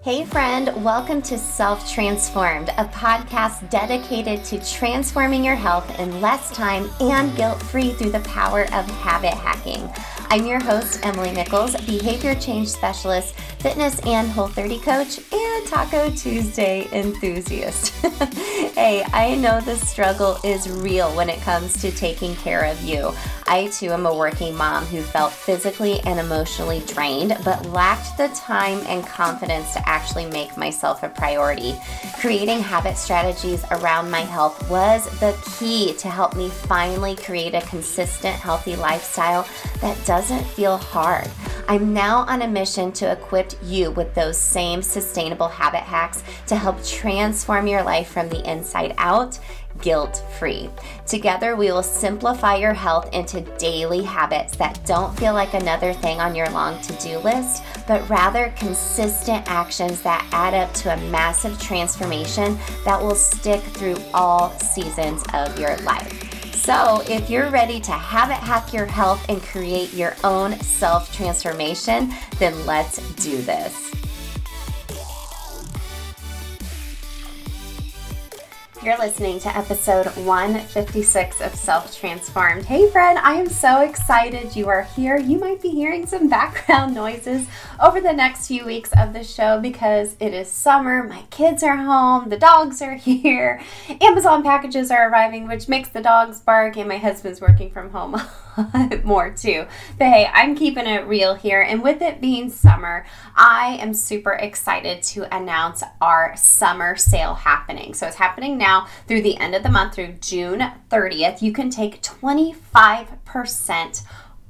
Hey, friend, welcome to Self Transformed, a podcast dedicated to transforming your health in less time and guilt free through the power of habit hacking. I'm your host, Emily Nichols, behavior change specialist, fitness and whole 30 coach, and Taco Tuesday enthusiast. hey, I know the struggle is real when it comes to taking care of you. I too am a working mom who felt physically and emotionally drained, but lacked the time and confidence to actually make myself a priority. Creating habit strategies around my health was the key to help me finally create a consistent, healthy lifestyle that doesn't feel hard. I'm now on a mission to equip you with those same sustainable habit hacks to help transform your life from the inside out guilt free. Together, we will simplify your health into daily habits that don't feel like another thing on your long to do list, but rather consistent actions that add up to a massive transformation that will stick through all seasons of your life. So, if you're ready to habit hack your health and create your own self transformation, then let's do this. You're listening to episode 156 of Self Transformed. Hey, friend, I am so excited you are here. You might be hearing some background noises over the next few weeks of the show because it is summer. My kids are home, the dogs are here, Amazon packages are arriving, which makes the dogs bark, and my husband's working from home more too. But hey, I'm keeping it real here. And with it being summer, I am super excited to announce our summer sale happening. So it's happening now through the end of the month, through June 30th. You can take 25%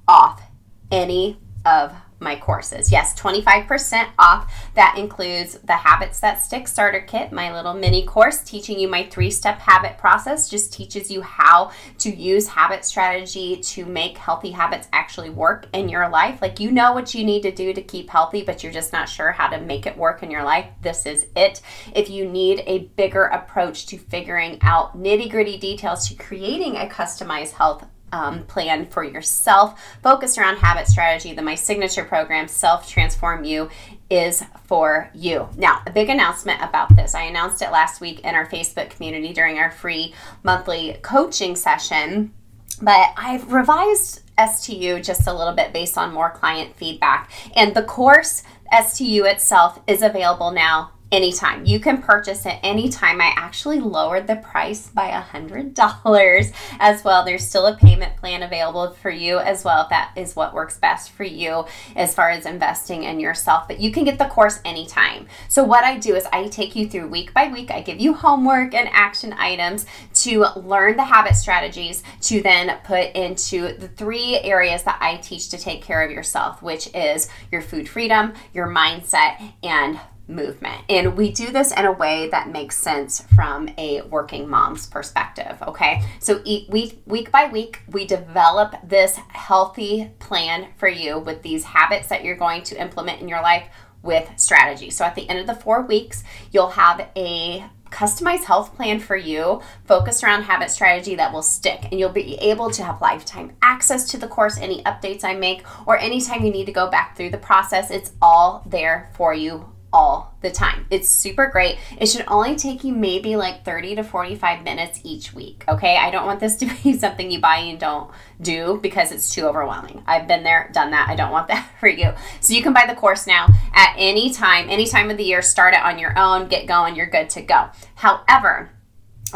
off any of my courses. Yes, 25% off. That includes the Habits That Stick Starter Kit, my little mini course teaching you my three step habit process, just teaches you how to use habit strategy to make healthy habits actually work in your life. Like you know what you need to do to keep healthy, but you're just not sure how to make it work in your life. This is it. If you need a bigger approach to figuring out nitty gritty details to creating a customized health um, plan for yourself focused around habit strategy, then my signature program, Self Transform You, is for you. Now, a big announcement about this. I announced it last week in our Facebook community during our free monthly coaching session, but I've revised STU just a little bit based on more client feedback. And the course, STU itself, is available now anytime. You can purchase it anytime. I actually lowered the price by a $100 as well. There's still a payment plan available for you as well if that is what works best for you as far as investing in yourself. But you can get the course anytime. So, what I do is I take you through week by week. I give you homework and action items to learn the habit strategies to then put into the three areas that I teach to take care of yourself, which is your food freedom, your mindset, and movement. And we do this in a way that makes sense from a working mom's perspective, okay? So week week by week, we develop this healthy plan for you with these habits that you're going to implement in your life with strategy. So at the end of the 4 weeks, you'll have a customized health plan for you focused around habit strategy that will stick and you'll be able to have lifetime access to the course any updates i make or anytime you need to go back through the process it's all there for you all the time. It's super great. It should only take you maybe like 30 to 45 minutes each week. Okay. I don't want this to be something you buy and don't do because it's too overwhelming. I've been there, done that. I don't want that for you. So you can buy the course now at any time, any time of the year. Start it on your own, get going, you're good to go. However,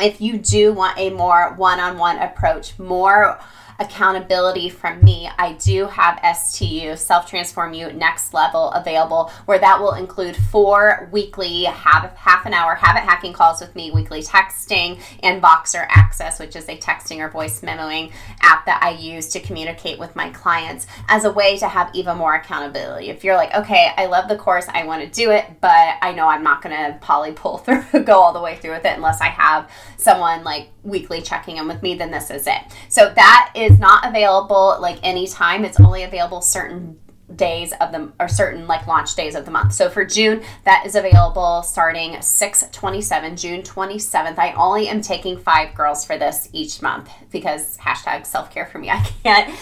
if you do want a more one on one approach, more accountability from me, I do have STU, Self Transform You Next Level, available, where that will include four weekly half, half an hour habit hacking calls with me, weekly texting, and Voxer Access, which is a texting or voice memoing app that I use to communicate with my clients as a way to have even more accountability. If you're like, okay, I love the course, I want to do it, but I know I'm not going to poly pull through, go all the way through with it unless I have someone like weekly checking in with me, then this is it. So that is not available like anytime. It's only available certain days of the or certain like launch days of the month. So for June, that is available starting 627, June 27th. I only am taking five girls for this each month because hashtag self-care for me. I can't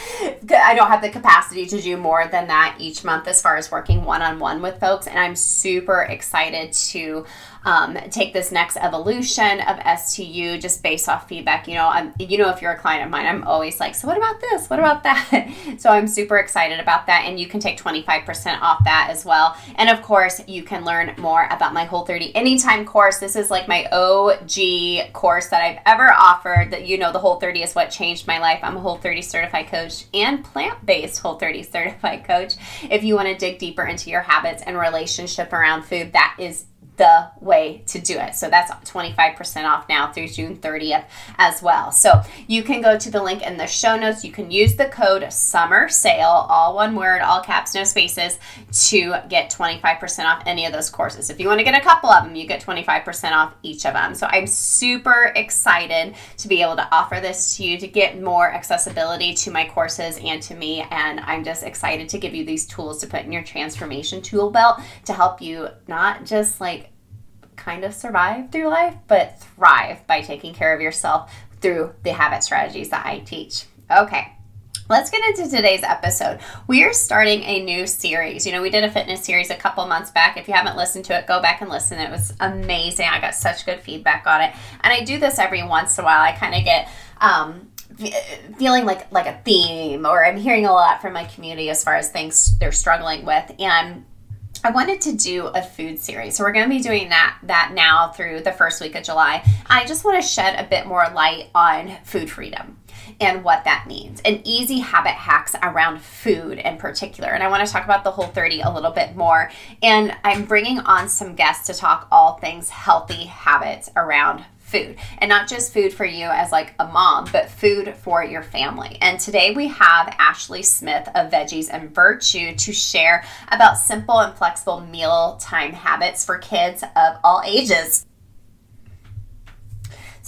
I don't have the capacity to do more than that each month as far as working one-on-one with folks. And I'm super excited to um, take this next evolution of STU just based off feedback. You know, I'm, you know, if you're a client of mine, I'm always like, so what about this? What about that? so I'm super excited about that. And you can take 25% off that as well. And of course, you can learn more about my Whole 30 Anytime course. This is like my OG course that I've ever offered that, you know, the Whole 30 is what changed my life. I'm a Whole 30 certified coach and plant based Whole 30 certified coach. If you want to dig deeper into your habits and relationship around food, that is the way to do it. So that's 25% off now through June 30th as well. So you can go to the link in the show notes. You can use the code summer sale, all one word, all caps, no spaces, to get 25% off any of those courses. If you want to get a couple of them, you get 25% off each of them. So I'm super excited to be able to offer this to you to get more accessibility to my courses and to me. And I'm just excited to give you these tools to put in your transformation tool belt to help you not just like kind of survive through life, but thrive by taking care of yourself through the habit strategies that I teach. Okay. Let's get into today's episode. We are starting a new series. You know, we did a fitness series a couple months back. If you haven't listened to it, go back and listen. It was amazing. I got such good feedback on it. And I do this every once in a while. I kind of get um, feeling like like a theme or i'm hearing a lot from my community as far as things they're struggling with and I wanted to do a food series. So we're going to be doing that that now through the first week of July. I just want to shed a bit more light on food freedom and what that means and easy habit hacks around food in particular. And I want to talk about the whole 30 a little bit more. And I'm bringing on some guests to talk all things healthy habits around food and not just food for you as like a mom, but food for your family. And today we have Ashley Smith of Veggies and Virtue to share about simple and flexible meal time habits for kids of all ages.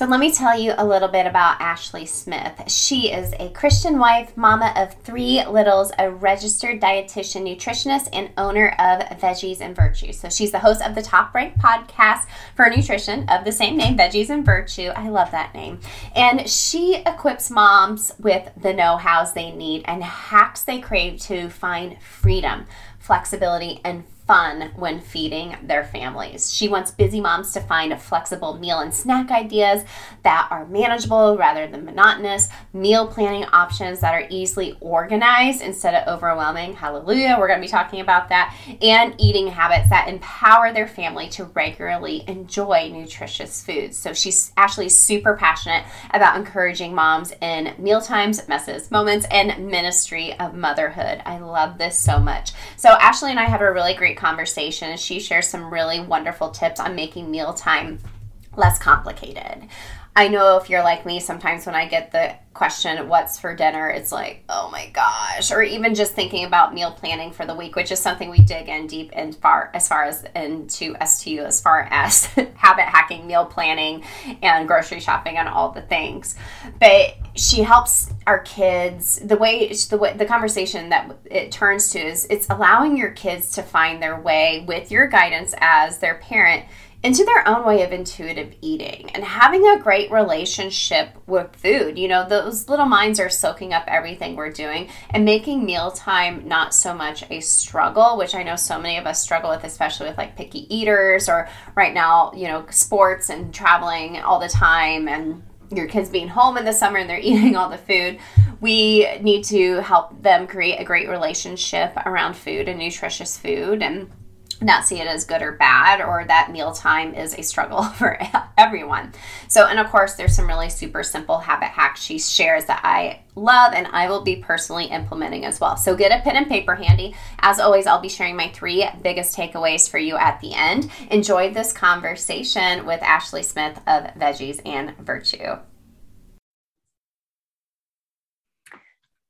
So, let me tell you a little bit about Ashley Smith. She is a Christian wife, mama of three littles, a registered dietitian, nutritionist, and owner of Veggies and Virtue. So, she's the host of the top ranked podcast for nutrition of the same name, Veggies and Virtue. I love that name. And she equips moms with the know hows they need and hacks they crave to find freedom, flexibility, and fun when feeding their families. She wants busy moms to find flexible meal and snack ideas that are manageable rather than monotonous, meal planning options that are easily organized instead of overwhelming. Hallelujah, we're going to be talking about that, and eating habits that empower their family to regularly enjoy nutritious foods. So she's actually super passionate about encouraging moms in meal times, messes, moments, and ministry of motherhood. I love this so much. So Ashley and I have a really great great conversation. She shares some really wonderful tips on making mealtime less complicated. I know if you're like me, sometimes when I get the question, what's for dinner, it's like, oh my gosh. Or even just thinking about meal planning for the week, which is something we dig in deep and far as far as into STU, as far as habit hacking, meal planning, and grocery shopping and all the things. But she helps our kids the way the way the conversation that it turns to is it's allowing your kids to find their way with your guidance as their parent into their own way of intuitive eating and having a great relationship with food. You know, those little minds are soaking up everything we're doing and making mealtime not so much a struggle, which I know so many of us struggle with, especially with like picky eaters or right now, you know, sports and traveling all the time and your kids being home in the summer and they're eating all the food. We need to help them create a great relationship around food and nutritious food and not see it as good or bad or that mealtime is a struggle for everyone. So, and of course, there's some really super simple habit hacks she shares that I love and I will be personally implementing as well. So, get a pen and paper handy. As always, I'll be sharing my three biggest takeaways for you at the end. Enjoy this conversation with Ashley Smith of Veggies and Virtue.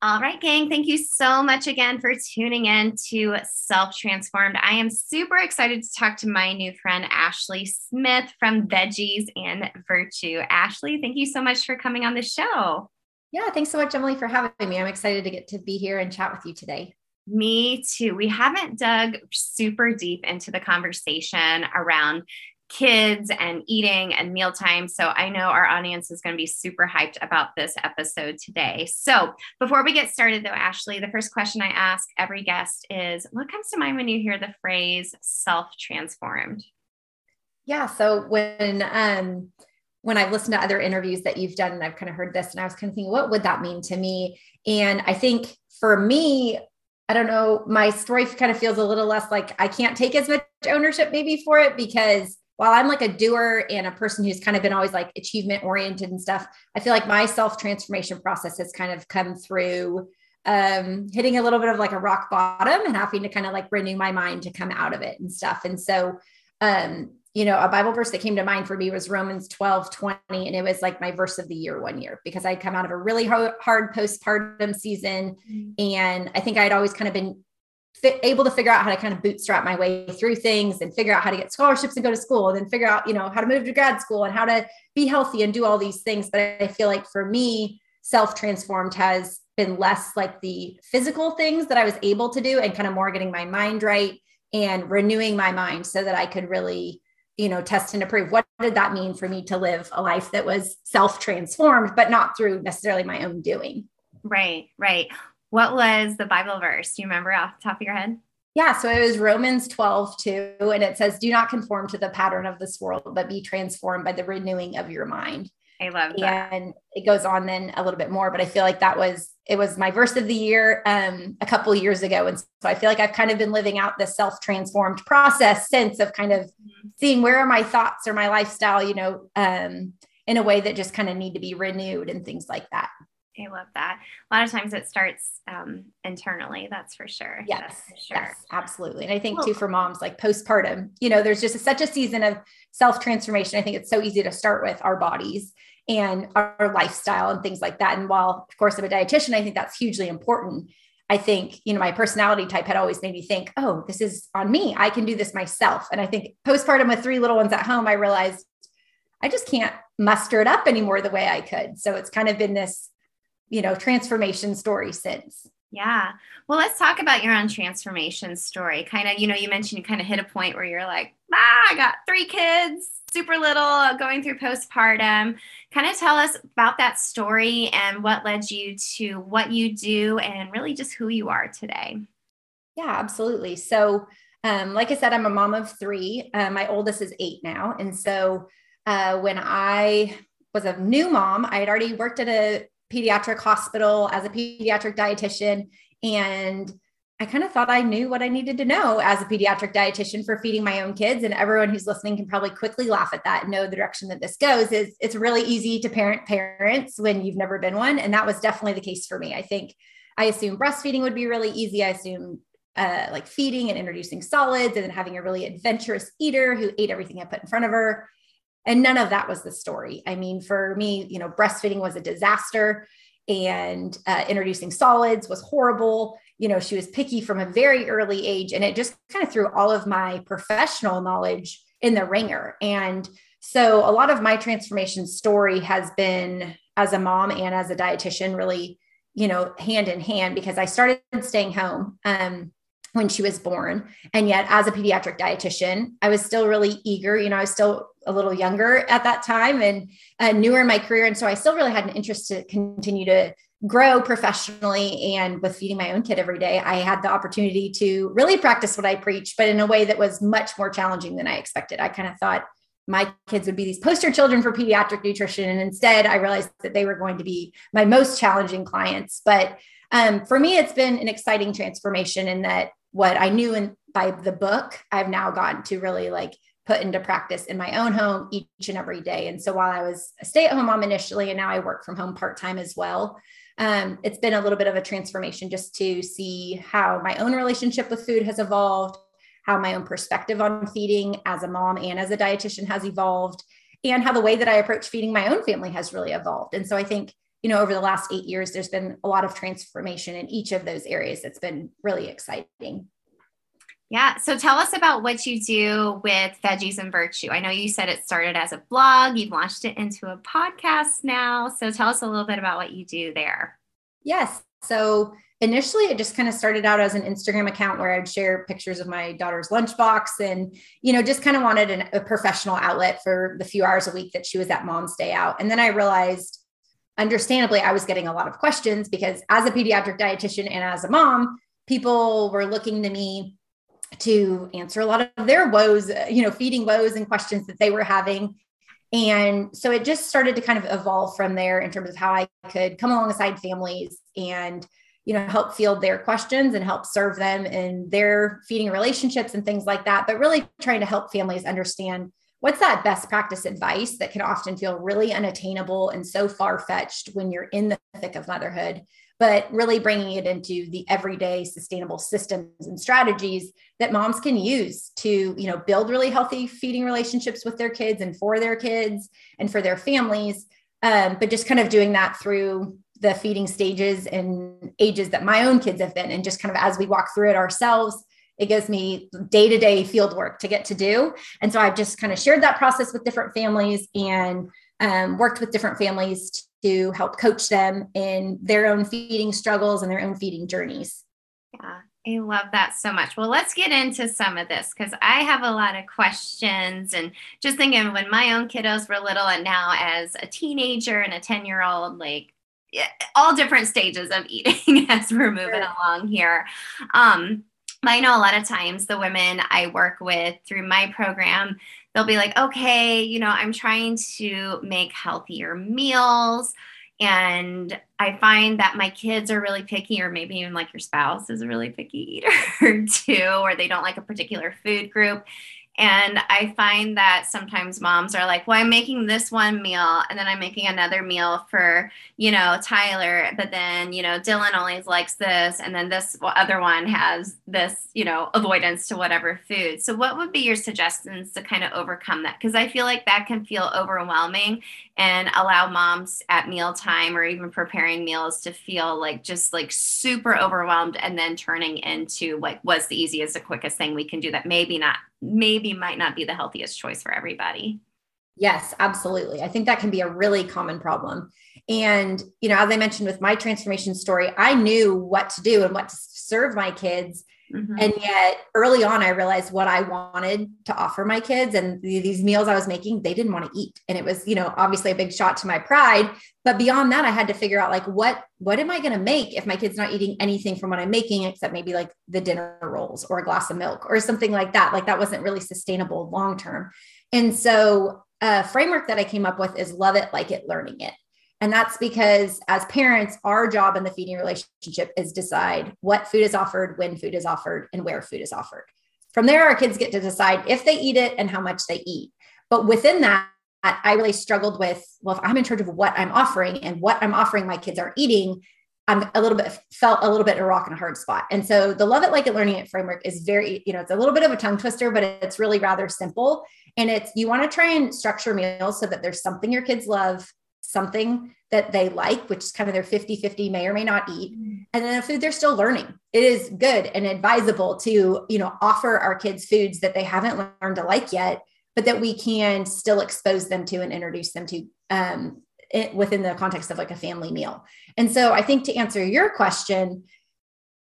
All right, gang. Thank you so much again for tuning in to Self Transformed. I am super excited to talk to my new friend, Ashley Smith from Veggies and Virtue. Ashley, thank you so much for coming on the show. Yeah, thanks so much, Emily, for having me. I'm excited to get to be here and chat with you today. Me too. We haven't dug super deep into the conversation around kids and eating and mealtime. So I know our audience is going to be super hyped about this episode today. So before we get started, though, Ashley, the first question I ask every guest is what comes to mind when you hear the phrase self transformed? Yeah. So when, um, when I've listened to other interviews that you've done and I've kind of heard this and I was kind of thinking, what would that mean to me? And I think for me, I don't know, my story kind of feels a little less like I can't take as much ownership maybe for it because while I'm like a doer and a person who's kind of been always like achievement oriented and stuff, I feel like my self transformation process has kind of come through um, hitting a little bit of like a rock bottom and having to kind of like renew my mind to come out of it and stuff. And so, um, you know, a Bible verse that came to mind for me was Romans 12, 20. And it was like my verse of the year one year because I'd come out of a really hard, postpartum season. Mm-hmm. And I think I'd always kind of been able to figure out how to kind of bootstrap my way through things and figure out how to get scholarships and go to school and then figure out you know how to move to grad school and how to be healthy and do all these things. But i feel like for me self transformed has been less like the physical things that i was able to do and kind of more getting my mind right and renewing my mind so that i could really you know test and approve. What did that mean for me to live a life that was self transformed but not through necessarily my own doing? Right right what was the Bible verse? Do you remember off the top of your head? Yeah, so it was Romans 12, 2, and it says, Do not conform to the pattern of this world, but be transformed by the renewing of your mind. I love that. And it goes on then a little bit more, but I feel like that was it was my verse of the year um, a couple years ago. And so I feel like I've kind of been living out this self-transformed process since of kind of seeing where are my thoughts or my lifestyle, you know, um, in a way that just kind of need to be renewed and things like that. I love that. A lot of times it starts um, internally. That's for sure. Yes, for sure. Yes, absolutely. And I think too for moms like postpartum, you know, there's just a, such a season of self transformation. I think it's so easy to start with our bodies and our lifestyle and things like that. And while, of course, I'm a dietitian, I think that's hugely important. I think, you know, my personality type had always made me think, oh, this is on me. I can do this myself. And I think postpartum with three little ones at home, I realized I just can't muster it up anymore the way I could. So it's kind of been this you know transformation story since. Yeah. Well let's talk about your own transformation story. Kind of you know you mentioned you kind of hit a point where you're like ah i got three kids super little going through postpartum. Kind of tell us about that story and what led you to what you do and really just who you are today. Yeah absolutely. So um, like i said i'm a mom of three. Uh, my oldest is eight now. And so uh, when i was a new mom i had already worked at a pediatric hospital as a pediatric dietitian. And I kind of thought I knew what I needed to know as a pediatric dietitian for feeding my own kids. And everyone who's listening can probably quickly laugh at that and know the direction that this goes is it's really easy to parent parents when you've never been one. And that was definitely the case for me. I think I assumed breastfeeding would be really easy. I assumed uh, like feeding and introducing solids and then having a really adventurous eater who ate everything I put in front of her. And none of that was the story. I mean, for me, you know, breastfeeding was a disaster and uh, introducing solids was horrible. You know, she was picky from a very early age, and it just kind of threw all of my professional knowledge in the ringer. And so, a lot of my transformation story has been as a mom and as a dietitian, really, you know, hand in hand because I started staying home. Um, when she was born. And yet, as a pediatric dietitian, I was still really eager. You know, I was still a little younger at that time and uh, newer in my career. And so I still really had an interest to continue to grow professionally and with feeding my own kid every day i had the opportunity to really practice what i preach but in a way that was much more challenging than i expected i kind of thought my kids would be these poster children for pediatric nutrition and instead i realized that they were going to be my most challenging clients but um, for me it's been an exciting transformation in that what i knew in by the book i've now gotten to really like put into practice in my own home each and every day. And so while I was a stay at home mom initially, and now I work from home part time as well, um, it's been a little bit of a transformation just to see how my own relationship with food has evolved, how my own perspective on feeding as a mom and as a dietitian has evolved, and how the way that I approach feeding my own family has really evolved. And so I think, you know, over the last eight years, there's been a lot of transformation in each of those areas. It's been really exciting. Yeah. So tell us about what you do with Veggies and Virtue. I know you said it started as a blog, you've launched it into a podcast now. So tell us a little bit about what you do there. Yes. So initially it just kind of started out as an Instagram account where I'd share pictures of my daughter's lunchbox and, you know, just kind of wanted an, a professional outlet for the few hours a week that she was at mom's day out. And then I realized, understandably, I was getting a lot of questions because as a pediatric dietitian and as a mom, people were looking to me to answer a lot of their woes, you know, feeding woes and questions that they were having. And so it just started to kind of evolve from there in terms of how I could come alongside families and you know help field their questions and help serve them in their feeding relationships and things like that but really trying to help families understand what's that best practice advice that can often feel really unattainable and so far fetched when you're in the thick of motherhood but really bringing it into the everyday sustainable systems and strategies that moms can use to you know build really healthy feeding relationships with their kids and for their kids and for their families um, but just kind of doing that through the feeding stages and ages that my own kids have been. And just kind of as we walk through it ourselves, it gives me day to day field work to get to do. And so I've just kind of shared that process with different families and um, worked with different families to help coach them in their own feeding struggles and their own feeding journeys. Yeah. I love that so much. Well, let's get into some of this because I have a lot of questions and just thinking when my own kiddos were little and now as a teenager and a 10 year old, like all different stages of eating as we're moving sure. along here. Um, I know a lot of times the women I work with through my program, they'll be like, okay, you know, I'm trying to make healthier meals. And I find that my kids are really picky, or maybe even like your spouse is a really picky eater too, or they don't like a particular food group. And I find that sometimes moms are like, well, I'm making this one meal and then I'm making another meal for, you know, Tyler. But then, you know, Dylan always likes this. And then this other one has this, you know, avoidance to whatever food. So, what would be your suggestions to kind of overcome that? Because I feel like that can feel overwhelming and allow moms at mealtime or even preparing meals to feel like just like super overwhelmed and then turning into like, what's the easiest, the quickest thing we can do that maybe not maybe might not be the healthiest choice for everybody. Yes, absolutely. I think that can be a really common problem. And, you know, as I mentioned with my transformation story, I knew what to do and what to serve my kids Mm-hmm. And yet early on, I realized what I wanted to offer my kids and these meals I was making, they didn't want to eat. And it was, you know, obviously a big shot to my pride. But beyond that, I had to figure out like, what, what am I going to make if my kid's not eating anything from what I'm making, except maybe like the dinner rolls or a glass of milk or something like that. Like that wasn't really sustainable long term. And so a framework that I came up with is love it, like it, learning it. And that's because as parents, our job in the feeding relationship is decide what food is offered, when food is offered, and where food is offered. From there, our kids get to decide if they eat it and how much they eat. But within that, I really struggled with, well, if I'm in charge of what I'm offering and what I'm offering my kids are eating, I'm a little bit felt a little bit a rock and a hard spot. And so the love it, like it, learning it framework is very, you know, it's a little bit of a tongue twister, but it's really rather simple. And it's you want to try and structure meals so that there's something your kids love, something that they like, which is kind of their 50 50 may or may not eat. Mm. And then a food they're still learning. It is good and advisable to, you know, offer our kids foods that they haven't learned to like yet, but that we can still expose them to and introduce them to um, it, within the context of like a family meal. And so I think to answer your question,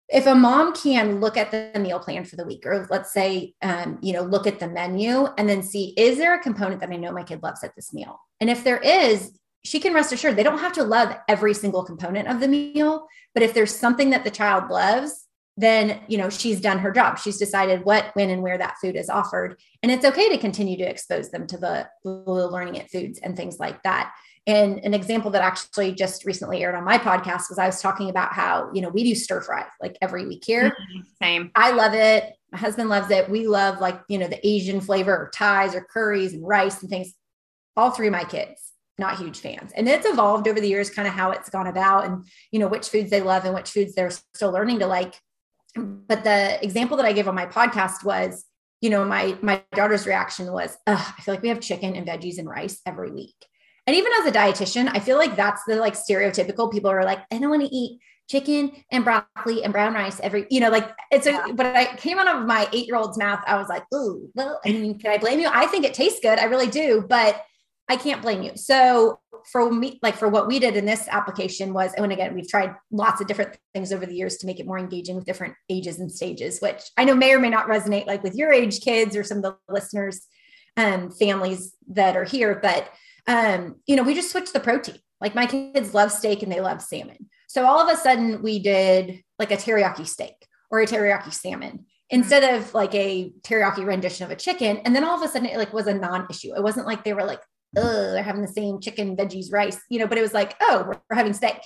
if a mom can look at the meal plan for the week or let's say um, you know look at the menu and then see is there a component that i know my kid loves at this meal and if there is she can rest assured they don't have to love every single component of the meal but if there's something that the child loves then you know she's done her job. She's decided what when and where that food is offered. And it's okay to continue to expose them to the, the learning at foods and things like that. And an example that actually just recently aired on my podcast was i was talking about how you know we do stir fry like every week here. Mm-hmm. same. I love it. My husband loves it. We love like you know the asian flavor or thais or curries and rice and things all three of my kids not huge fans. And it's evolved over the years, kind of how it's gone about and, you know, which foods they love and which foods they're still learning to like. But the example that I gave on my podcast was, you know, my my daughter's reaction was, I feel like we have chicken and veggies and rice every week. And even as a dietitian, I feel like that's the like stereotypical people are like, I don't want to eat chicken and broccoli and brown rice every, you know, like it's a, but I came out of my eight year old's mouth. I was like, ooh, well, I mean, can I blame you? I think it tastes good. I really do. But I can't blame you. So for me, like for what we did in this application was, and again, we've tried lots of different things over the years to make it more engaging with different ages and stages, which I know may or may not resonate like with your age kids or some of the listeners um, families that are here. But um, you know, we just switched the protein. Like my kids love steak and they love salmon. So all of a sudden we did like a teriyaki steak or a teriyaki salmon instead of like a teriyaki rendition of a chicken. And then all of a sudden it like was a non-issue. It wasn't like they were like, oh, they're having the same chicken, veggies, rice, you know, but it was like, oh, we're, having steak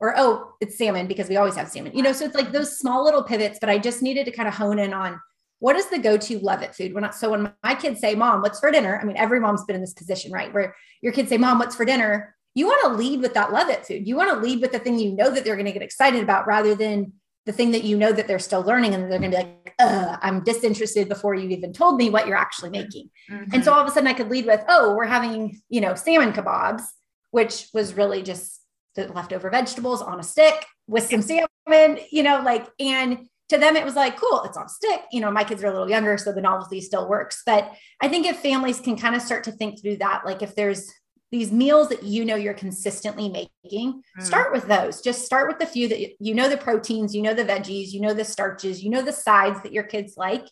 or oh, it's salmon because we always have salmon, you know. So it's like those small little pivots, but I just needed to kind of hone in on what is the go-to love it food? When I, so when my kids say, "Mom, what's for dinner?" I mean, every mom's been in this position, right? Where your kids say, "Mom, what's for dinner?" You want to lead with that love it food. You want to lead with the thing you know that they're going to get excited about, rather than the thing that you know that they're still learning and they're going to be like, I'm disinterested before you even told me what you're actually making. Mm-hmm. And so all of a sudden I could lead with, oh, we're having, you know, salmon kebabs, which was really just the leftover vegetables on a stick with some salmon, you know, like, and to them it was like, cool, it's on a stick. You know, my kids are a little younger, so the novelty still works. But I think if families can kind of start to think through that, like if there's these meals that you know you're consistently making mm. start with those just start with the few that you know the proteins you know the veggies you know the starches you know the sides that your kids like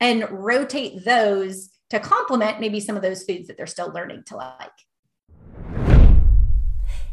and rotate those to complement maybe some of those foods that they're still learning to like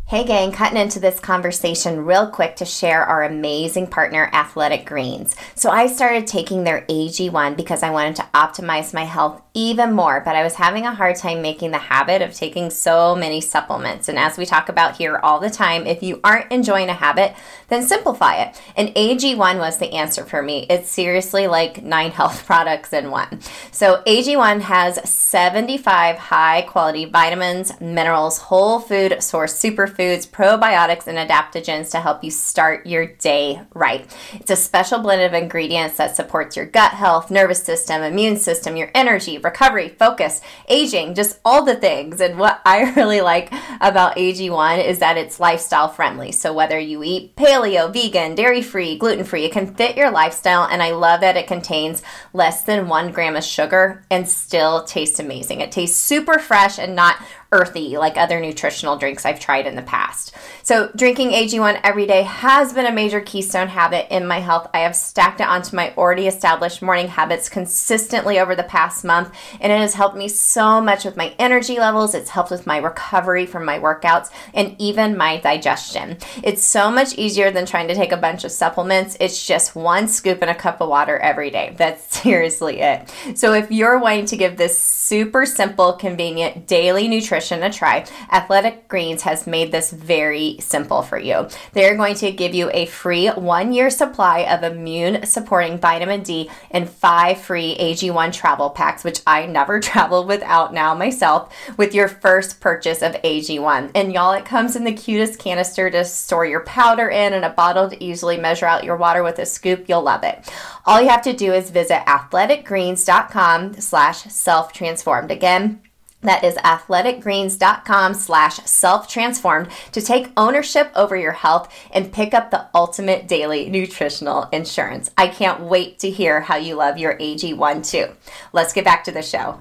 Hey, gang, cutting into this conversation real quick to share our amazing partner, Athletic Greens. So, I started taking their AG1 because I wanted to optimize my health even more, but I was having a hard time making the habit of taking so many supplements. And as we talk about here all the time, if you aren't enjoying a habit, then simplify it. And AG1 was the answer for me. It's seriously like nine health products in one. So, AG1 has 75 high quality vitamins, minerals, whole food source superfoods, probiotics, and adaptogens to help you start your day right. It's a special blend of ingredients that supports your gut health, nervous system, immune system, your energy recovery, focus, aging, just all the things. And what I really like about AG1 is that it's lifestyle friendly. So whether you eat paleo, vegan, dairy free, gluten free, it can fit your lifestyle. And I love that it contains less than one gram of sugar and still tastes amazing. It tastes super fresh and not earthy like other nutritional drinks I've tried in the past. So, drinking AG1 every day has been a major keystone habit in my health. I have stacked it onto my already established morning habits consistently over the past month, and it has helped me so much with my energy levels. It's helped with my recovery from my workouts and even my digestion. It's so much easier than trying to take a bunch of supplements. It's just one scoop in a cup of water every day. That's seriously it. So, if you're wanting to give this super simple, convenient daily nutrition a try, Athletic Greens has made this very simple for you. They're going to give you a free one year supply of immune supporting vitamin D and five free AG1 travel packs, which I never travel without now myself, with your first purchase of AG1. And y'all, it comes in the cutest canister to store your powder in and a bottle to easily measure out your water with a scoop. You'll love it. All you have to do is visit athleticgreens.com slash self-transform transformed. Again, that is athleticgreens.com slash self-transformed to take ownership over your health and pick up the ultimate daily nutritional insurance. I can't wait to hear how you love your AG1 too. Let's get back to the show.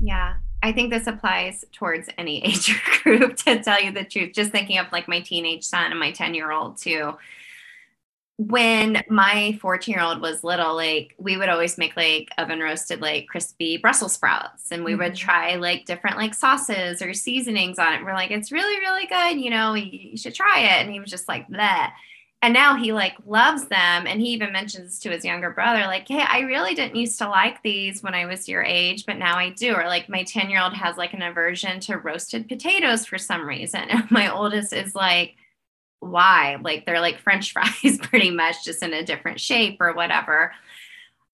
Yeah. I think this applies towards any age group to tell you the truth. Just thinking of like my teenage son and my 10 year old too when my 14 year old was little, like we would always make like oven roasted, like crispy Brussels sprouts, and we mm-hmm. would try like different like sauces or seasonings on it. We're like, it's really, really good. You know, you should try it. And he was just like that. And now he like loves them. And he even mentions to his younger brother, like, hey, I really didn't used to like these when I was your age, but now I do. Or like my 10 year old has like an aversion to roasted potatoes for some reason. And my oldest is like, why? Like they're like french fries pretty much just in a different shape or whatever.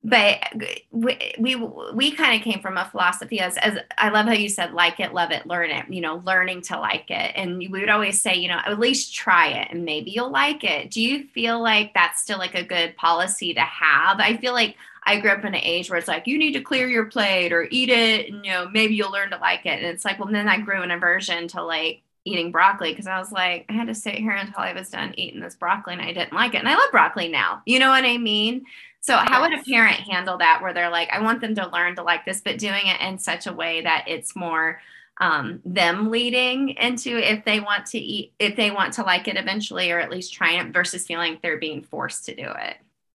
But we we, we kind of came from a philosophy as as I love how you said like it love it learn it you know learning to like it. And we would always say you know at least try it and maybe you'll like it. Do you feel like that's still like a good policy to have? I feel like I grew up in an age where it's like you need to clear your plate or eat it and you know maybe you'll learn to like it. And it's like well then I grew an aversion to like eating broccoli because I was like, I had to sit here until I was done eating this broccoli and I didn't like it. And I love broccoli now. You know what I mean? So, how would a parent handle that where they're like, I want them to learn to like this, but doing it in such a way that it's more um, them leading into if they want to eat, if they want to like it eventually, or at least try it versus feeling like they're being forced to do it?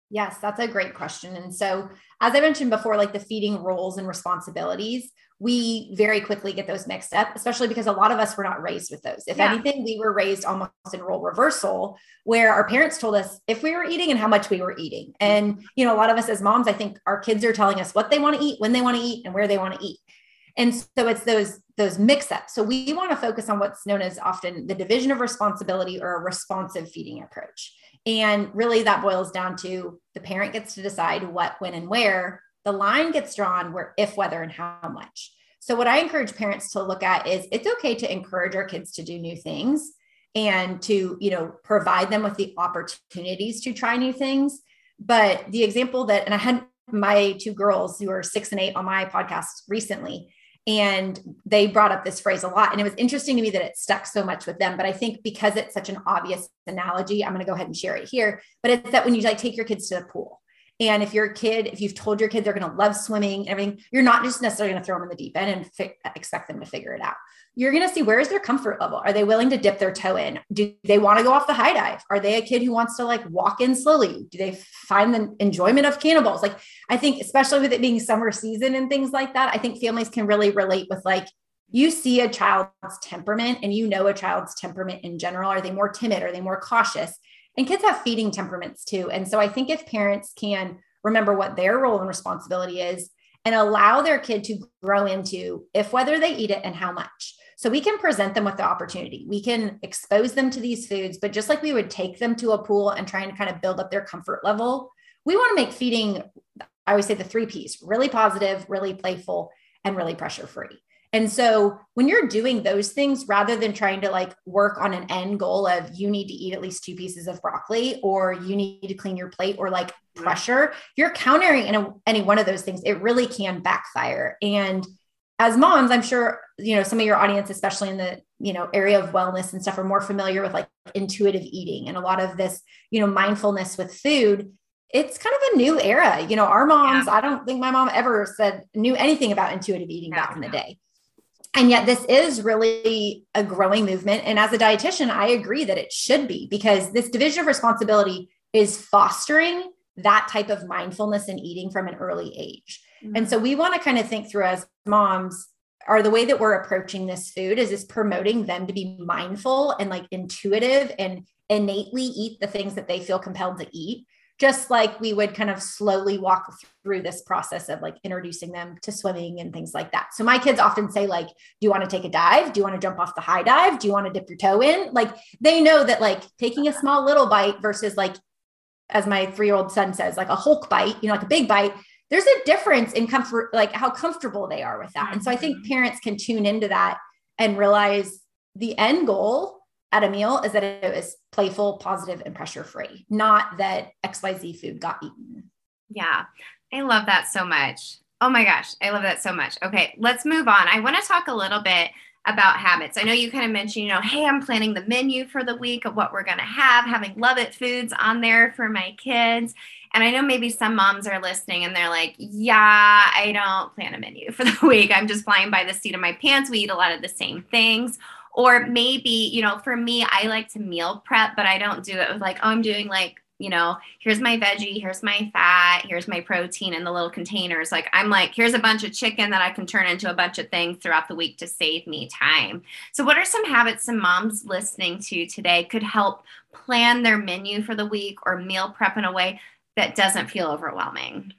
Yes, that's a great question. And so, as I mentioned before, like the feeding roles and responsibilities, we very quickly get those mixed up, especially because a lot of us were not raised with those. If yeah. anything, we were raised almost in role reversal, where our parents told us if we were eating and how much we were eating. Mm-hmm. And, you know, a lot of us as moms, I think our kids are telling us what they want to eat, when they want to eat, and where they want to eat. And so it's those those mix ups. So we want to focus on what's known as often the division of responsibility or a responsive feeding approach. And really that boils down to the parent gets to decide what, when, and where. The line gets drawn where if, whether, and how much. So what I encourage parents to look at is it's okay to encourage our kids to do new things and to, you know, provide them with the opportunities to try new things. But the example that, and I had my two girls who are six and eight on my podcast recently, and they brought up this phrase a lot and it was interesting to me that it stuck so much with them but i think because it's such an obvious analogy i'm going to go ahead and share it here but it's that when you like take your kids to the pool and if you're a kid if you've told your kid they're going to love swimming and everything you're not just necessarily going to throw them in the deep end and fi- expect them to figure it out. You're going to see where is their comfort level? Are they willing to dip their toe in? Do they want to go off the high dive? Are they a kid who wants to like walk in slowly? Do they find the enjoyment of cannonballs like i think especially with it being summer season and things like that i think families can really relate with like you see a child's temperament and you know a child's temperament in general. Are they more timid? Are they more cautious and kids have feeding temperaments too and so i think if parents can remember what their role and responsibility is and allow their kid to grow into if whether they eat it and how much so we can present them with the opportunity. We can expose them to these foods, but just like we would take them to a pool and try and kind of build up their comfort level, we want to make feeding, I always say the three P's really positive, really playful, and really pressure free. And so when you're doing those things, rather than trying to like work on an end goal of you need to eat at least two pieces of broccoli or you need to clean your plate or like pressure, you're countering in a, any one of those things, it really can backfire. And as moms, I'm sure, you know, some of your audience, especially in the, you know, area of wellness and stuff are more familiar with like intuitive eating and a lot of this, you know, mindfulness with food. It's kind of a new era. You know, our moms, yeah. I don't think my mom ever said knew anything about intuitive eating no, back in the day. And yet this is really a growing movement. And as a dietitian, I agree that it should be because this division of responsibility is fostering that type of mindfulness in eating from an early age. Mm-hmm. And so we want to kind of think through as moms are the way that we're approaching this food is is promoting them to be mindful and like intuitive and innately eat the things that they feel compelled to eat just like we would kind of slowly walk through this process of like introducing them to swimming and things like that. So my kids often say like, do you want to take a dive? Do you want to jump off the high dive? Do you want to dip your toe in? Like they know that like taking a small little bite versus like as my 3-year-old son says like a hulk bite, you know, like a big bite there's a difference in comfort, like how comfortable they are with that. And so I think mm-hmm. parents can tune into that and realize the end goal at a meal is that it was playful, positive, and pressure free, not that XYZ food got eaten. Yeah, I love that so much. Oh my gosh, I love that so much. Okay, let's move on. I want to talk a little bit about habits. I know you kind of mentioned, you know, hey, I'm planning the menu for the week of what we're going to have, having Love It foods on there for my kids. And I know maybe some moms are listening and they're like, yeah, I don't plan a menu for the week. I'm just flying by the seat of my pants. We eat a lot of the same things. Or maybe, you know, for me, I like to meal prep, but I don't do it with like, oh, I'm doing like you know, here's my veggie, here's my fat, here's my protein in the little containers. Like I'm like, here's a bunch of chicken that I can turn into a bunch of things throughout the week to save me time. So what are some habits some moms listening to today could help plan their menu for the week or meal prep in a way that doesn't feel overwhelming?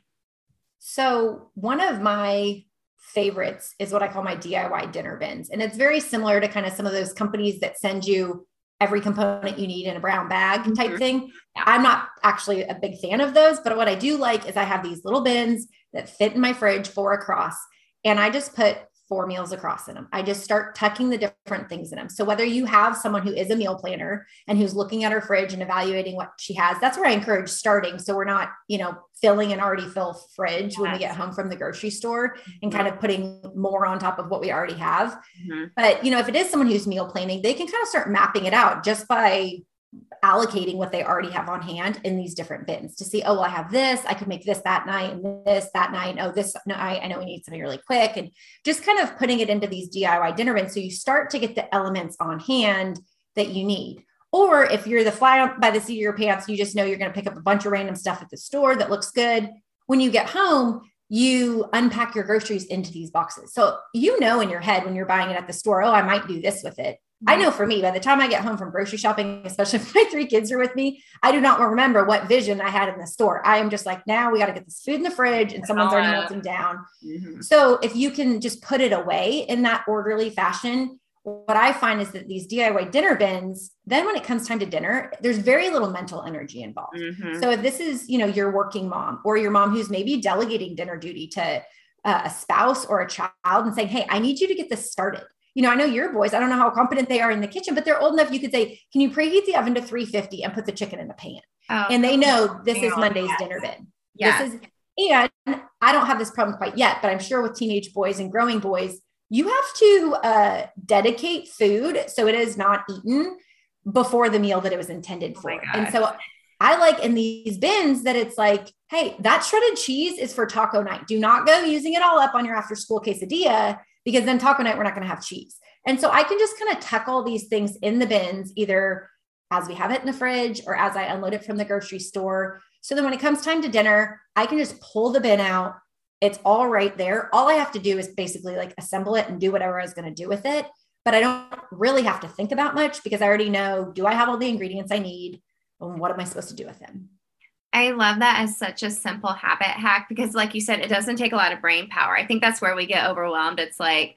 So one of my favorites is what I call my DIY dinner bins. And it's very similar to kind of some of those companies that send you every component you need in a brown bag type mm-hmm. thing. I'm not actually a big fan of those, but what I do like is I have these little bins that fit in my fridge four across. And I just put four meals across in them. I just start tucking the different things in them. So whether you have someone who is a meal planner and who's looking at her fridge and evaluating what she has, that's where I encourage starting. So we're not, you know, filling an already full fridge yes. when we get home from the grocery store and kind of putting more on top of what we already have. Mm-hmm. But, you know, if it is someone who's meal planning, they can kind of start mapping it out just by allocating what they already have on hand in these different bins to see, oh, well, I have this, I could make this that night and this that night. Oh, this night, I know we need something really quick. And just kind of putting it into these DIY dinner bins. So you start to get the elements on hand that you need. Or if you're the fly by the seat of your pants, you just know you're going to pick up a bunch of random stuff at the store that looks good. When you get home, you unpack your groceries into these boxes. So you know in your head when you're buying it at the store, oh, I might do this with it. I know for me, by the time I get home from grocery shopping, especially if my three kids are with me, I do not remember what vision I had in the store. I am just like, now we got to get this food in the fridge and someone's already melting down. Mm-hmm. So if you can just put it away in that orderly fashion, what I find is that these DIY dinner bins, then when it comes time to dinner, there's very little mental energy involved. Mm-hmm. So if this is, you know, your working mom or your mom who's maybe delegating dinner duty to uh, a spouse or a child and saying, Hey, I need you to get this started. You know, I know your boys, I don't know how competent they are in the kitchen, but they're old enough. You could say, Can you preheat the oven to 350 and put the chicken in the pan? Oh, and they know this is Monday's yes. dinner bin. Yeah. This is, and I don't have this problem quite yet, but I'm sure with teenage boys and growing boys, you have to uh, dedicate food so it is not eaten before the meal that it was intended oh for. Oh and so I like in these bins that it's like, hey, that shredded cheese is for taco night. Do not go using it all up on your after school quesadilla because then taco night, we're not going to have cheese. And so I can just kind of tuck all these things in the bins, either as we have it in the fridge or as I unload it from the grocery store. So then when it comes time to dinner, I can just pull the bin out, it's all right there. All I have to do is basically like assemble it and do whatever I was going to do with it. But I don't really have to think about much because I already know do I have all the ingredients I need? And what am I supposed to do with them? I love that as such a simple habit hack because, like you said, it doesn't take a lot of brain power. I think that's where we get overwhelmed. It's like,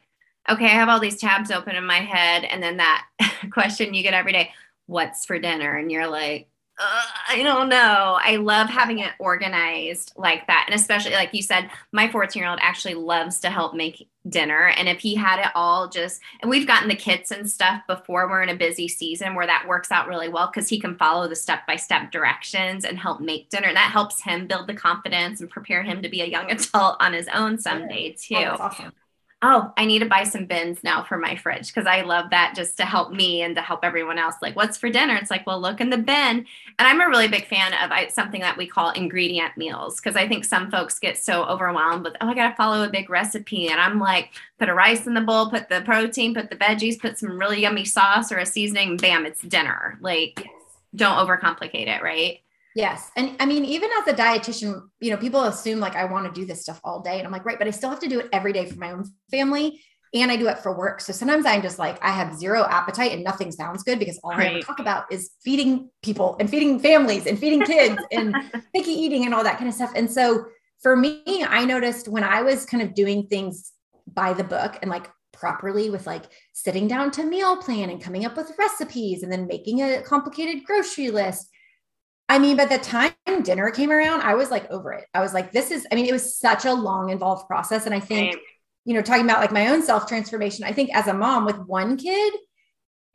okay, I have all these tabs open in my head. And then that question you get every day, what's for dinner? And you're like, uh, I don't know. I love having it organized like that. And especially, like you said, my 14 year old actually loves to help make dinner. And if he had it all just, and we've gotten the kits and stuff before we're in a busy season where that works out really well because he can follow the step by step directions and help make dinner. And that helps him build the confidence and prepare him to be a young adult on his own someday, too. Oh, awesome oh, I need to buy some bins now for my fridge because I love that just to help me and to help everyone else. Like, what's for dinner? It's like, well, look in the bin. And I'm a really big fan of I, something that we call ingredient meals because I think some folks get so overwhelmed with, oh, I got to follow a big recipe. And I'm like, put a rice in the bowl, put the protein, put the veggies, put some really yummy sauce or a seasoning, bam, it's dinner. Like, don't overcomplicate it, right? Yes. And I mean, even as a dietitian, you know, people assume like I want to do this stuff all day. And I'm like, right, but I still have to do it every day for my own family. And I do it for work. So sometimes I'm just like, I have zero appetite and nothing sounds good because all right. I talk about is feeding people and feeding families and feeding kids and picky eating and all that kind of stuff. And so for me, I noticed when I was kind of doing things by the book and like properly with like sitting down to meal plan and coming up with recipes and then making a complicated grocery list I mean, by the time dinner came around, I was like over it. I was like, this is, I mean, it was such a long, involved process. And I think, Same. you know, talking about like my own self transformation, I think as a mom with one kid,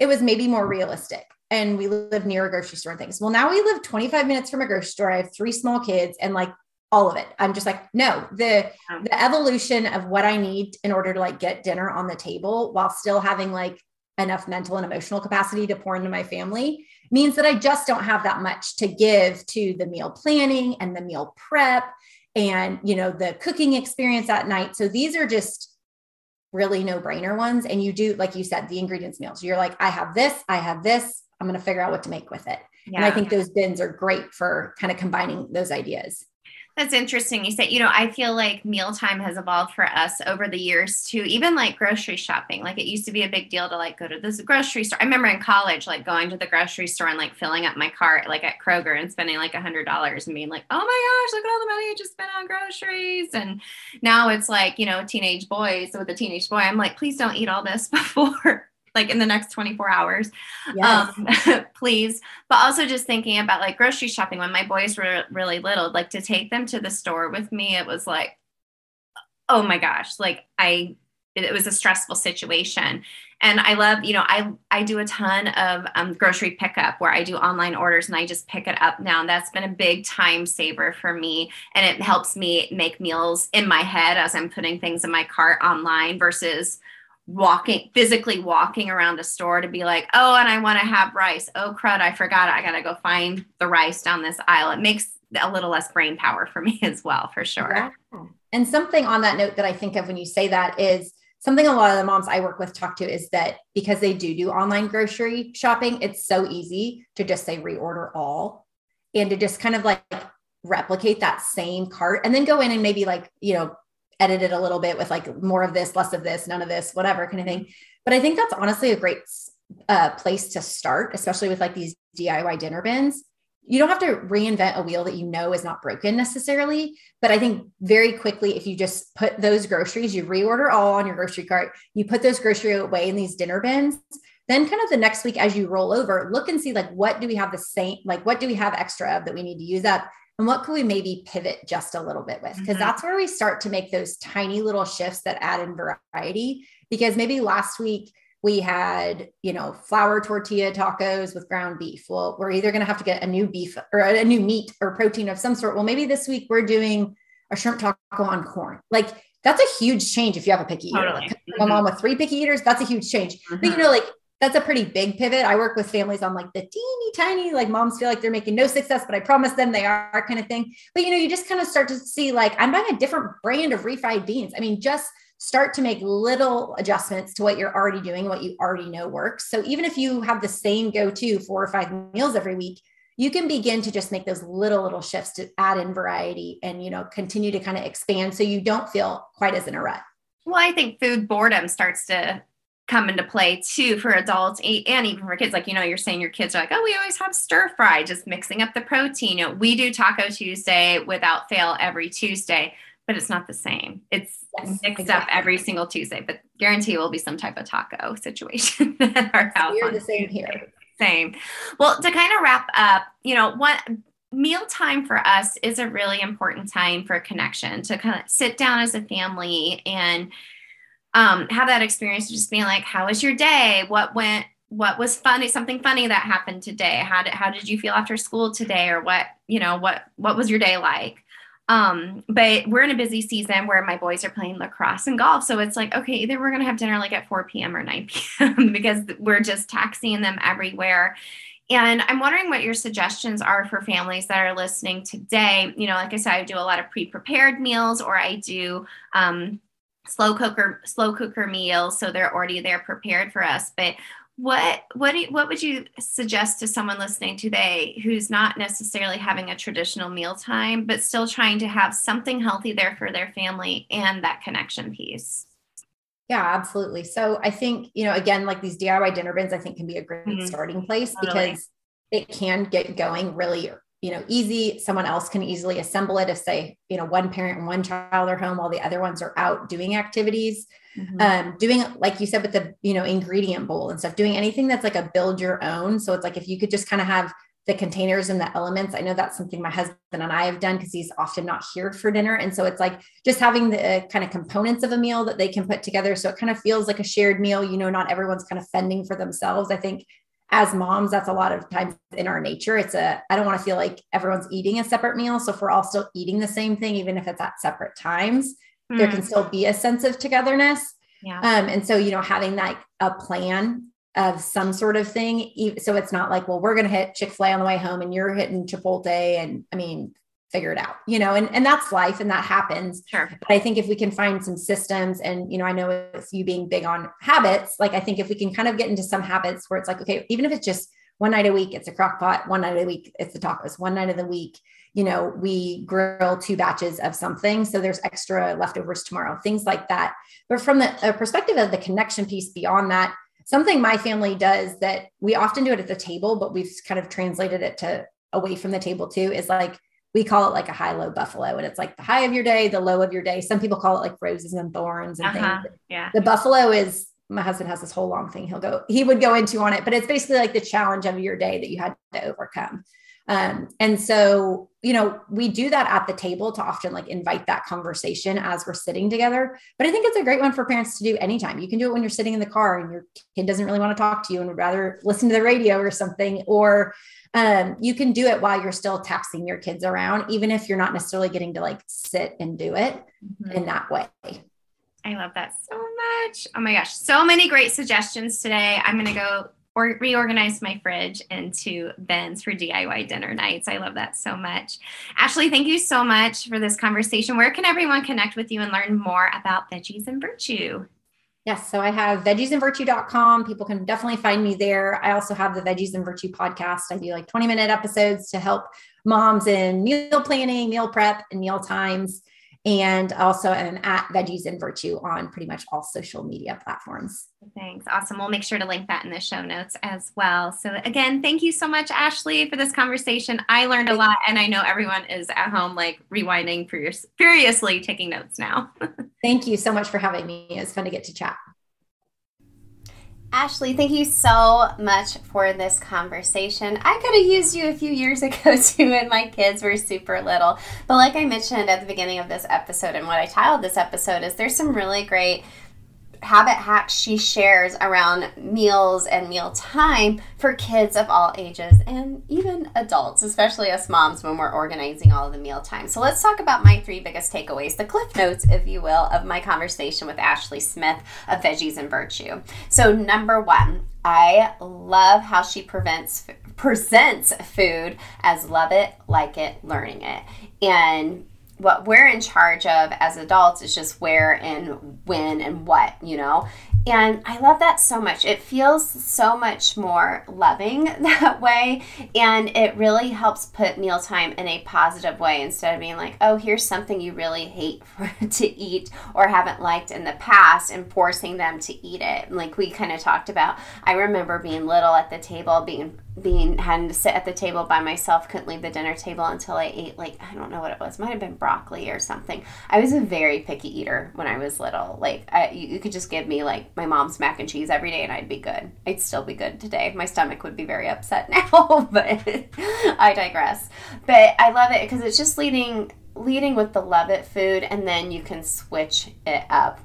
it was maybe more realistic. And we live near a grocery store and things. Well, now we live 25 minutes from a grocery store. I have three small kids and like all of it. I'm just like, no, the the evolution of what I need in order to like get dinner on the table while still having like enough mental and emotional capacity to pour into my family means that I just don't have that much to give to the meal planning and the meal prep and you know the cooking experience at night. So these are just really no brainer ones and you do like you said the ingredients meals. You're like I have this, I have this, I'm going to figure out what to make with it. Yeah. And I think those bins are great for kind of combining those ideas. That's interesting. You said, you know, I feel like mealtime has evolved for us over the years too, even like grocery shopping. Like it used to be a big deal to like go to this grocery store. I remember in college, like going to the grocery store and like filling up my cart, like at Kroger and spending like a hundred dollars and being like, oh my gosh, look at all the money I just spent on groceries. And now it's like, you know, teenage boys with a teenage boy, I'm like, please don't eat all this before like in the next 24 hours yes. um, please. But also just thinking about like grocery shopping when my boys were really little like to take them to the store with me it was like oh my gosh like i it, was a stressful situation. And i love you know i i do a ton of um, grocery pickup where i do online orders and i just pick it up now. And that's been a big time saver for me and it helps me make meals in my head as i'm putting things in my cart online versus walking physically walking around a store to be like oh and i want to have rice. Oh crud i forgot i gotta go find the rice down this aisle. It makes a little less brain power for me as well for sure. Yeah. and something on that note that i think of when you say that is something a lot of the moms i work with talk to is that because they do do online grocery shopping it's so easy to just say reorder all and to just kind of like replicate that same cart and then go in and maybe like you know edit it a little bit with like more of this, less of this, none of this, whatever kind of thing. But I think that's honestly a great uh, place to start, especially with like these DIY dinner bins. You don't have to reinvent a wheel that you know is not broken necessarily. But I think very quickly, if you just put those groceries, you reorder all on your grocery cart, you put those groceries away in these dinner bins, then kind of the next week as you roll over, look and see like what do we have the same, like what do we have extra of that we need to use up and what could we maybe pivot just a little bit with because mm-hmm. that's where we start to make those tiny little shifts that add in variety because maybe last week we had you know flour tortilla tacos with ground beef well we're either going to have to get a new beef or a new meat or protein of some sort well maybe this week we're doing a shrimp taco on corn like that's a huge change if you have a picky eater totally. like mm-hmm. a mom with three picky eaters that's a huge change mm-hmm. but you know like that's a pretty big pivot. I work with families on like the teeny tiny, like moms feel like they're making no success, but I promise them they are kind of thing. But you know, you just kind of start to see like I'm buying a different brand of refried beans. I mean, just start to make little adjustments to what you're already doing, what you already know works. So even if you have the same go-to four or five meals every week, you can begin to just make those little little shifts to add in variety and you know continue to kind of expand so you don't feel quite as in a rut. Well, I think food boredom starts to come into play too for adults and even for kids. Like, you know, you're saying your kids are like, oh, we always have stir fry, just mixing up the protein. You know, we do Taco Tuesday without fail every Tuesday, but it's not the same. It's yes, mixed exactly. up every single Tuesday, but guarantee it will be some type of taco situation at our house. We're the same here. Same. Well, to kind of wrap up, you know, what mealtime for us is a really important time for connection to kind of sit down as a family and um, have that experience of just being like, how was your day? What went, what was funny, something funny that happened today? How did, how did you feel after school today? Or what, you know, what, what was your day like? Um, but we're in a busy season where my boys are playing lacrosse and golf. So it's like, okay, either we're going to have dinner like at 4 p.m. or 9 p.m. because we're just taxiing them everywhere. And I'm wondering what your suggestions are for families that are listening today. You know, like I said, I do a lot of pre prepared meals or I do um, slow cooker slow cooker meals so they're already there prepared for us but what what do what would you suggest to someone listening today who's not necessarily having a traditional meal time but still trying to have something healthy there for their family and that connection piece yeah absolutely so i think you know again like these diy dinner bins i think can be a great mm-hmm. starting place totally. because it can get going really you know easy. Someone else can easily assemble it if say you know one parent and one child are home while the other ones are out doing activities. Mm-hmm. um, doing like you said with the you know ingredient bowl and stuff doing anything that's like a build your own. So it's like if you could just kind of have the containers and the elements i know that's something my husband and i have done because he's often not here for dinner. And so it's like just having the uh, kind of components of a meal that they can put together. So it kind of feels like a shared meal. You know not everyone's kind of fending for themselves i think as moms, that's a lot of times in our nature. It's a, I don't want to feel like everyone's eating a separate meal. So if we're all still eating the same thing, even if it's at separate times, mm. there can hmm. still be a sense of togetherness. Yeah. Um, and so, you know, having like a plan of some sort of thing. So it's not like, well, we're going to hit Chick fil A on the way home and you're hitting Chipotle. And I mean, figure it out, you know, and, and that's life and that happens. Sure. But I think if we can find some systems and, you know, I know it's you being big on habits, like I think if we can kind of get into some habits where it's like, okay, even if it's just one night a week, it's a crock pot, one night a week, it's the tacos, one night of the week, you know, we grill two batches of something. So there's extra leftovers tomorrow, things like that. But from the perspective of the connection piece beyond that, something my family does that we often do it at the table, but we've kind of translated it to away from the table too, is like we call it like a high low buffalo and it's like the high of your day the low of your day. Some people call it like roses and thorns and uh-huh. things yeah. The buffalo is my husband has this whole long thing he'll go he would go into on it but it's basically like the challenge of your day that you had to overcome. Um, and so you know we do that at the table to often like invite that conversation as we're sitting together. But i think it's a great one for parents to do anytime. You can do it when you're sitting in the car and your kid doesn't really want to talk to you and would rather listen to the radio or something or um, you can do it while you're still taxing your kids around, even if you're not necessarily getting to like sit and do it mm-hmm. in that way. I love that so much. Oh my gosh, so many great suggestions today. I'm going to go or reorganize my fridge into bins for DIY dinner nights. I love that so much. Ashley, thank you so much for this conversation. Where can everyone connect with you and learn more about Veggies and Virtue? Yes, so I have veggiesandvirtue.com. People can definitely find me there. I also have the Veggies and Virtue podcast. I do like 20 minute episodes to help moms in meal planning, meal prep, and meal times and also am at Veggies and Virtue on pretty much all social media platforms. Thanks. Awesome. We'll make sure to link that in the show notes as well. So, again, thank you so much, Ashley, for this conversation. I learned a lot, and I know everyone is at home, like rewinding furiously, taking notes now. thank you so much for having me. It was fun to get to chat. Ashley, thank you so much for this conversation. I could have used you a few years ago too, when my kids were super little. But like I mentioned at the beginning of this episode, and what I titled this episode is there's some really great habit hacks she shares around meals and meal time for kids of all ages and even adults, especially us moms when we're organizing all of the meal time. So let's talk about my three biggest takeaways, the cliff notes, if you will, of my conversation with Ashley Smith of Veggies and Virtue. So number one, I love how she prevents presents food as love it, like it, learning it. And what we're in charge of as adults is just where and when and what, you know? And I love that so much. It feels so much more loving that way. And it really helps put mealtime in a positive way instead of being like, oh, here's something you really hate to eat or haven't liked in the past and forcing them to eat it. Like we kind of talked about. I remember being little at the table, being being having to sit at the table by myself couldn't leave the dinner table until i ate like i don't know what it was might have been broccoli or something. I was a very picky eater when i was little. Like I, you, you, could just give me like my mom's mac and cheese every day and i'd be good. I'd still be good today. My stomach would be very upset now but i digress. But i love it because it's just leading leading with the love it food and then you can switch it up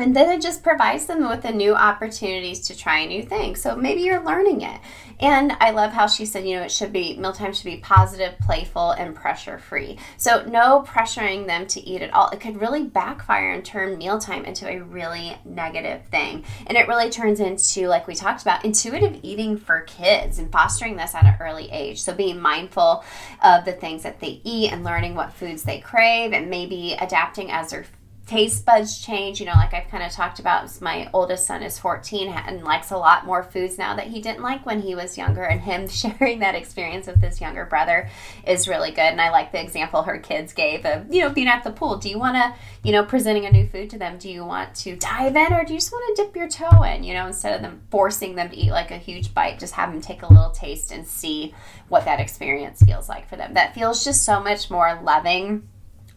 and then it just provides them with the new opportunities to try new things. So maybe you're learning it. And I love how she said, you know, it should be mealtime should be positive, playful, and pressure free. So no pressuring them to eat at all. It could really backfire and turn mealtime into a really negative thing. And it really turns into, like we talked about, intuitive eating for kids and fostering this at an early age. So being mindful of the things that they eat and learning what foods they crave and maybe adapting as their taste buds change. You know, like I've kind of talked about, my oldest son is 14 and likes a lot more foods now that he didn't like when he was younger. And him sharing that experience with his younger brother is really good. And I like the example her kids gave of, you know, being at the pool. Do you want to, you know, presenting a new food to them? Do you want to dive in or do you just want to dip your toe in? You know, instead of them forcing them to eat like a huge bite, just have them take a little taste and see what that experience feels like for them. That feels just so much more loving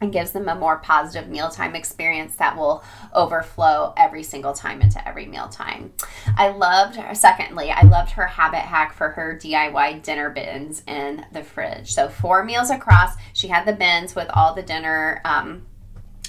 and gives them a more positive mealtime experience that will overflow every single time into every mealtime. I loved her, secondly, I loved her habit hack for her DIY dinner bins in the fridge. So, four meals across, she had the bins with all the dinner um,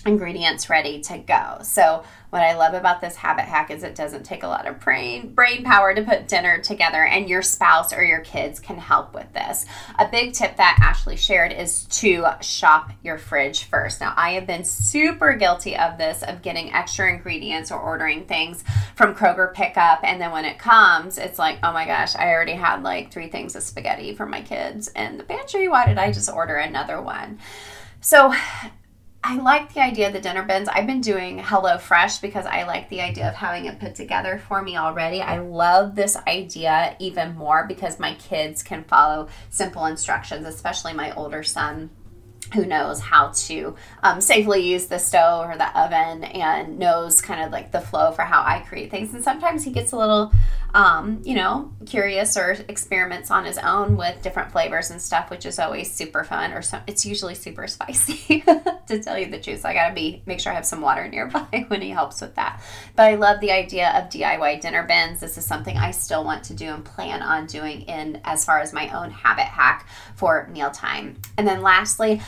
ingredients ready to go. So what I love about this habit hack is it doesn't take a lot of brain brain power to put dinner together and your spouse or your kids can help with this. A big tip that Ashley shared is to shop your fridge first. Now I have been super guilty of this of getting extra ingredients or ordering things from Kroger pickup and then when it comes it's like, "Oh my gosh, I already had like 3 things of spaghetti for my kids in the pantry. Why did I just order another one?" So I like the idea of the dinner bins. I've been doing Hello Fresh because I like the idea of having it put together for me already. I love this idea even more because my kids can follow simple instructions, especially my older son who knows how to um, safely use the stove or the oven and knows kind of like the flow for how I create things. And sometimes he gets a little um, you know, curious or experiments on his own with different flavors and stuff, which is always super fun. Or some, it's usually super spicy, to tell you the truth. I gotta be make sure I have some water nearby when he helps with that. But I love the idea of DIY dinner bins. This is something I still want to do and plan on doing in as far as my own habit hack for mealtime. And then lastly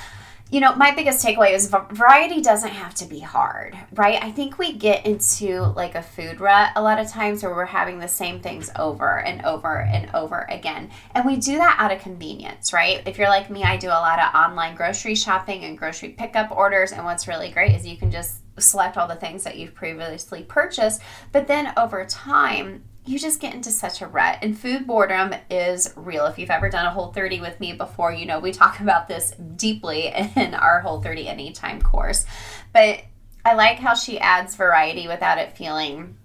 you know, my biggest takeaway is variety doesn't have to be hard, right? I think we get into like a food rut a lot of times where we're having the same things over and over and over again. And we do that out of convenience, right? If you're like me, I do a lot of online grocery shopping and grocery pickup orders. And what's really great is you can just select all the things that you've previously purchased. But then over time, you just get into such a rut. And food boredom is real. If you've ever done a whole 30 with me before, you know we talk about this deeply in our whole 30 anytime course. But I like how she adds variety without it feeling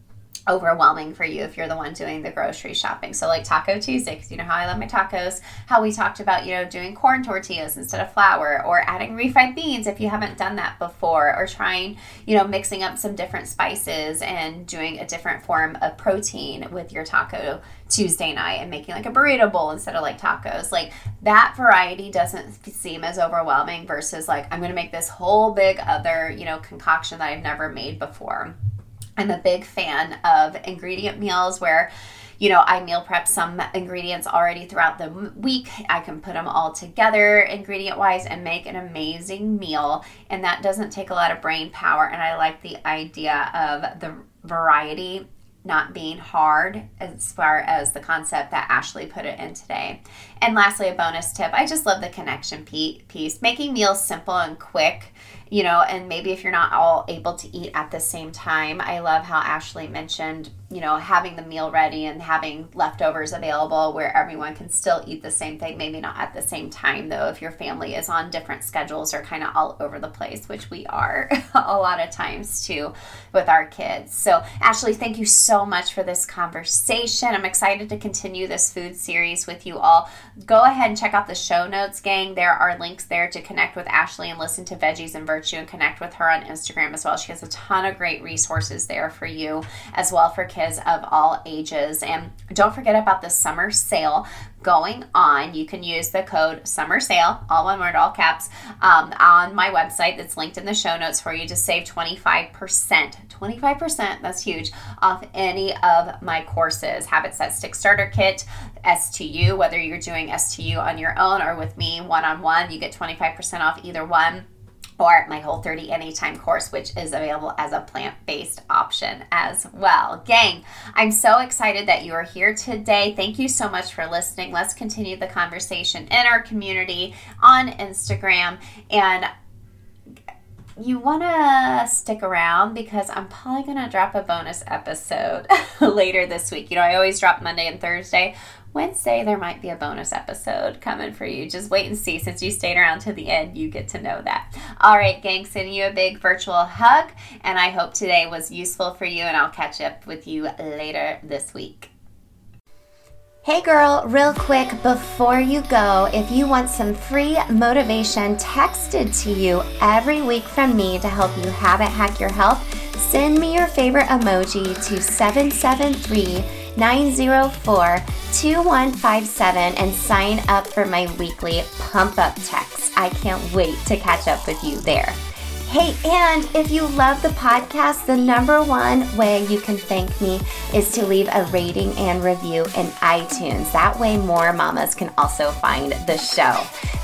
overwhelming for you if you're the one doing the grocery shopping. So like Taco Tuesday, because you know how I love my tacos, how we talked about, you know, doing corn tortillas instead of flour or adding refried beans if you haven't done that before or trying, you know, mixing up some different spices and doing a different form of protein with your taco Tuesday night and making like a burrito bowl instead of like tacos. Like that variety doesn't seem as overwhelming versus like I'm going to make this whole big other, you know, concoction that I've never made before. I'm a big fan of ingredient meals where you know, I meal prep some ingredients already throughout the week. I can put them all together ingredient wise and make an amazing meal. And that doesn't take a lot of brain power. And I like the idea of the variety not being hard as far as the concept that Ashley put it in today. And lastly, a bonus tip I just love the connection piece, making meals simple and quick you know, and maybe if you're not all able to eat at the same time. I love how Ashley mentioned, you know, having the meal ready and having leftovers available where everyone can still eat the same thing, maybe not at the same time though, if your family is on different schedules or kind of all over the place, which we are a lot of times too with our kids. So, Ashley, thank you so much for this conversation. I'm excited to continue this food series with you all. Go ahead and check out the show notes, gang. There are links there to connect with Ashley and listen to Veggies and Virtue and connect with her on Instagram as well. She has a ton of great resources there for you as well for kids of all ages. And don't forget about the summer sale going on. You can use the code summer sale, all one word, all caps, um, on my website that's linked in the show notes for you to save 25%. 25%, that's huge, off any of my courses. Habit Set Stick Starter Kit, STU, whether you're doing STU on your own or with me one on one, you get 25% off either one or my Whole 30 Anytime course, which is available as a plant based option as well. Gang, I'm so excited that you are here today. Thank you so much for listening. Let's continue the conversation in our community on Instagram. And you want to stick around because I'm probably going to drop a bonus episode later this week. You know, I always drop Monday and Thursday. Wednesday, there might be a bonus episode coming for you. Just wait and see. Since you stayed around to the end, you get to know that. All right, gang, sending you a big virtual hug. And I hope today was useful for you. And I'll catch up with you later this week. Hey girl, real quick before you go, if you want some free motivation texted to you every week from me to help you habit hack your health, send me your favorite emoji to 773 904 2157 and sign up for my weekly pump up text. I can't wait to catch up with you there. Hey, and if you love the podcast, the number one way you can thank me is to leave a rating and review in iTunes. That way, more mamas can also find the show.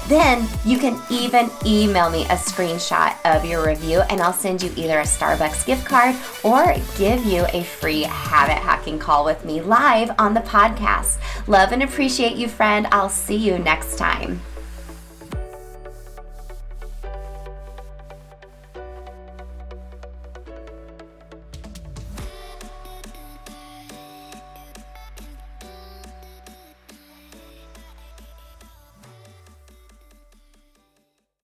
Then you can even email me a screenshot of your review, and I'll send you either a Starbucks gift card or give you a free habit hacking call with me live on the podcast. Love and appreciate you, friend. I'll see you next time.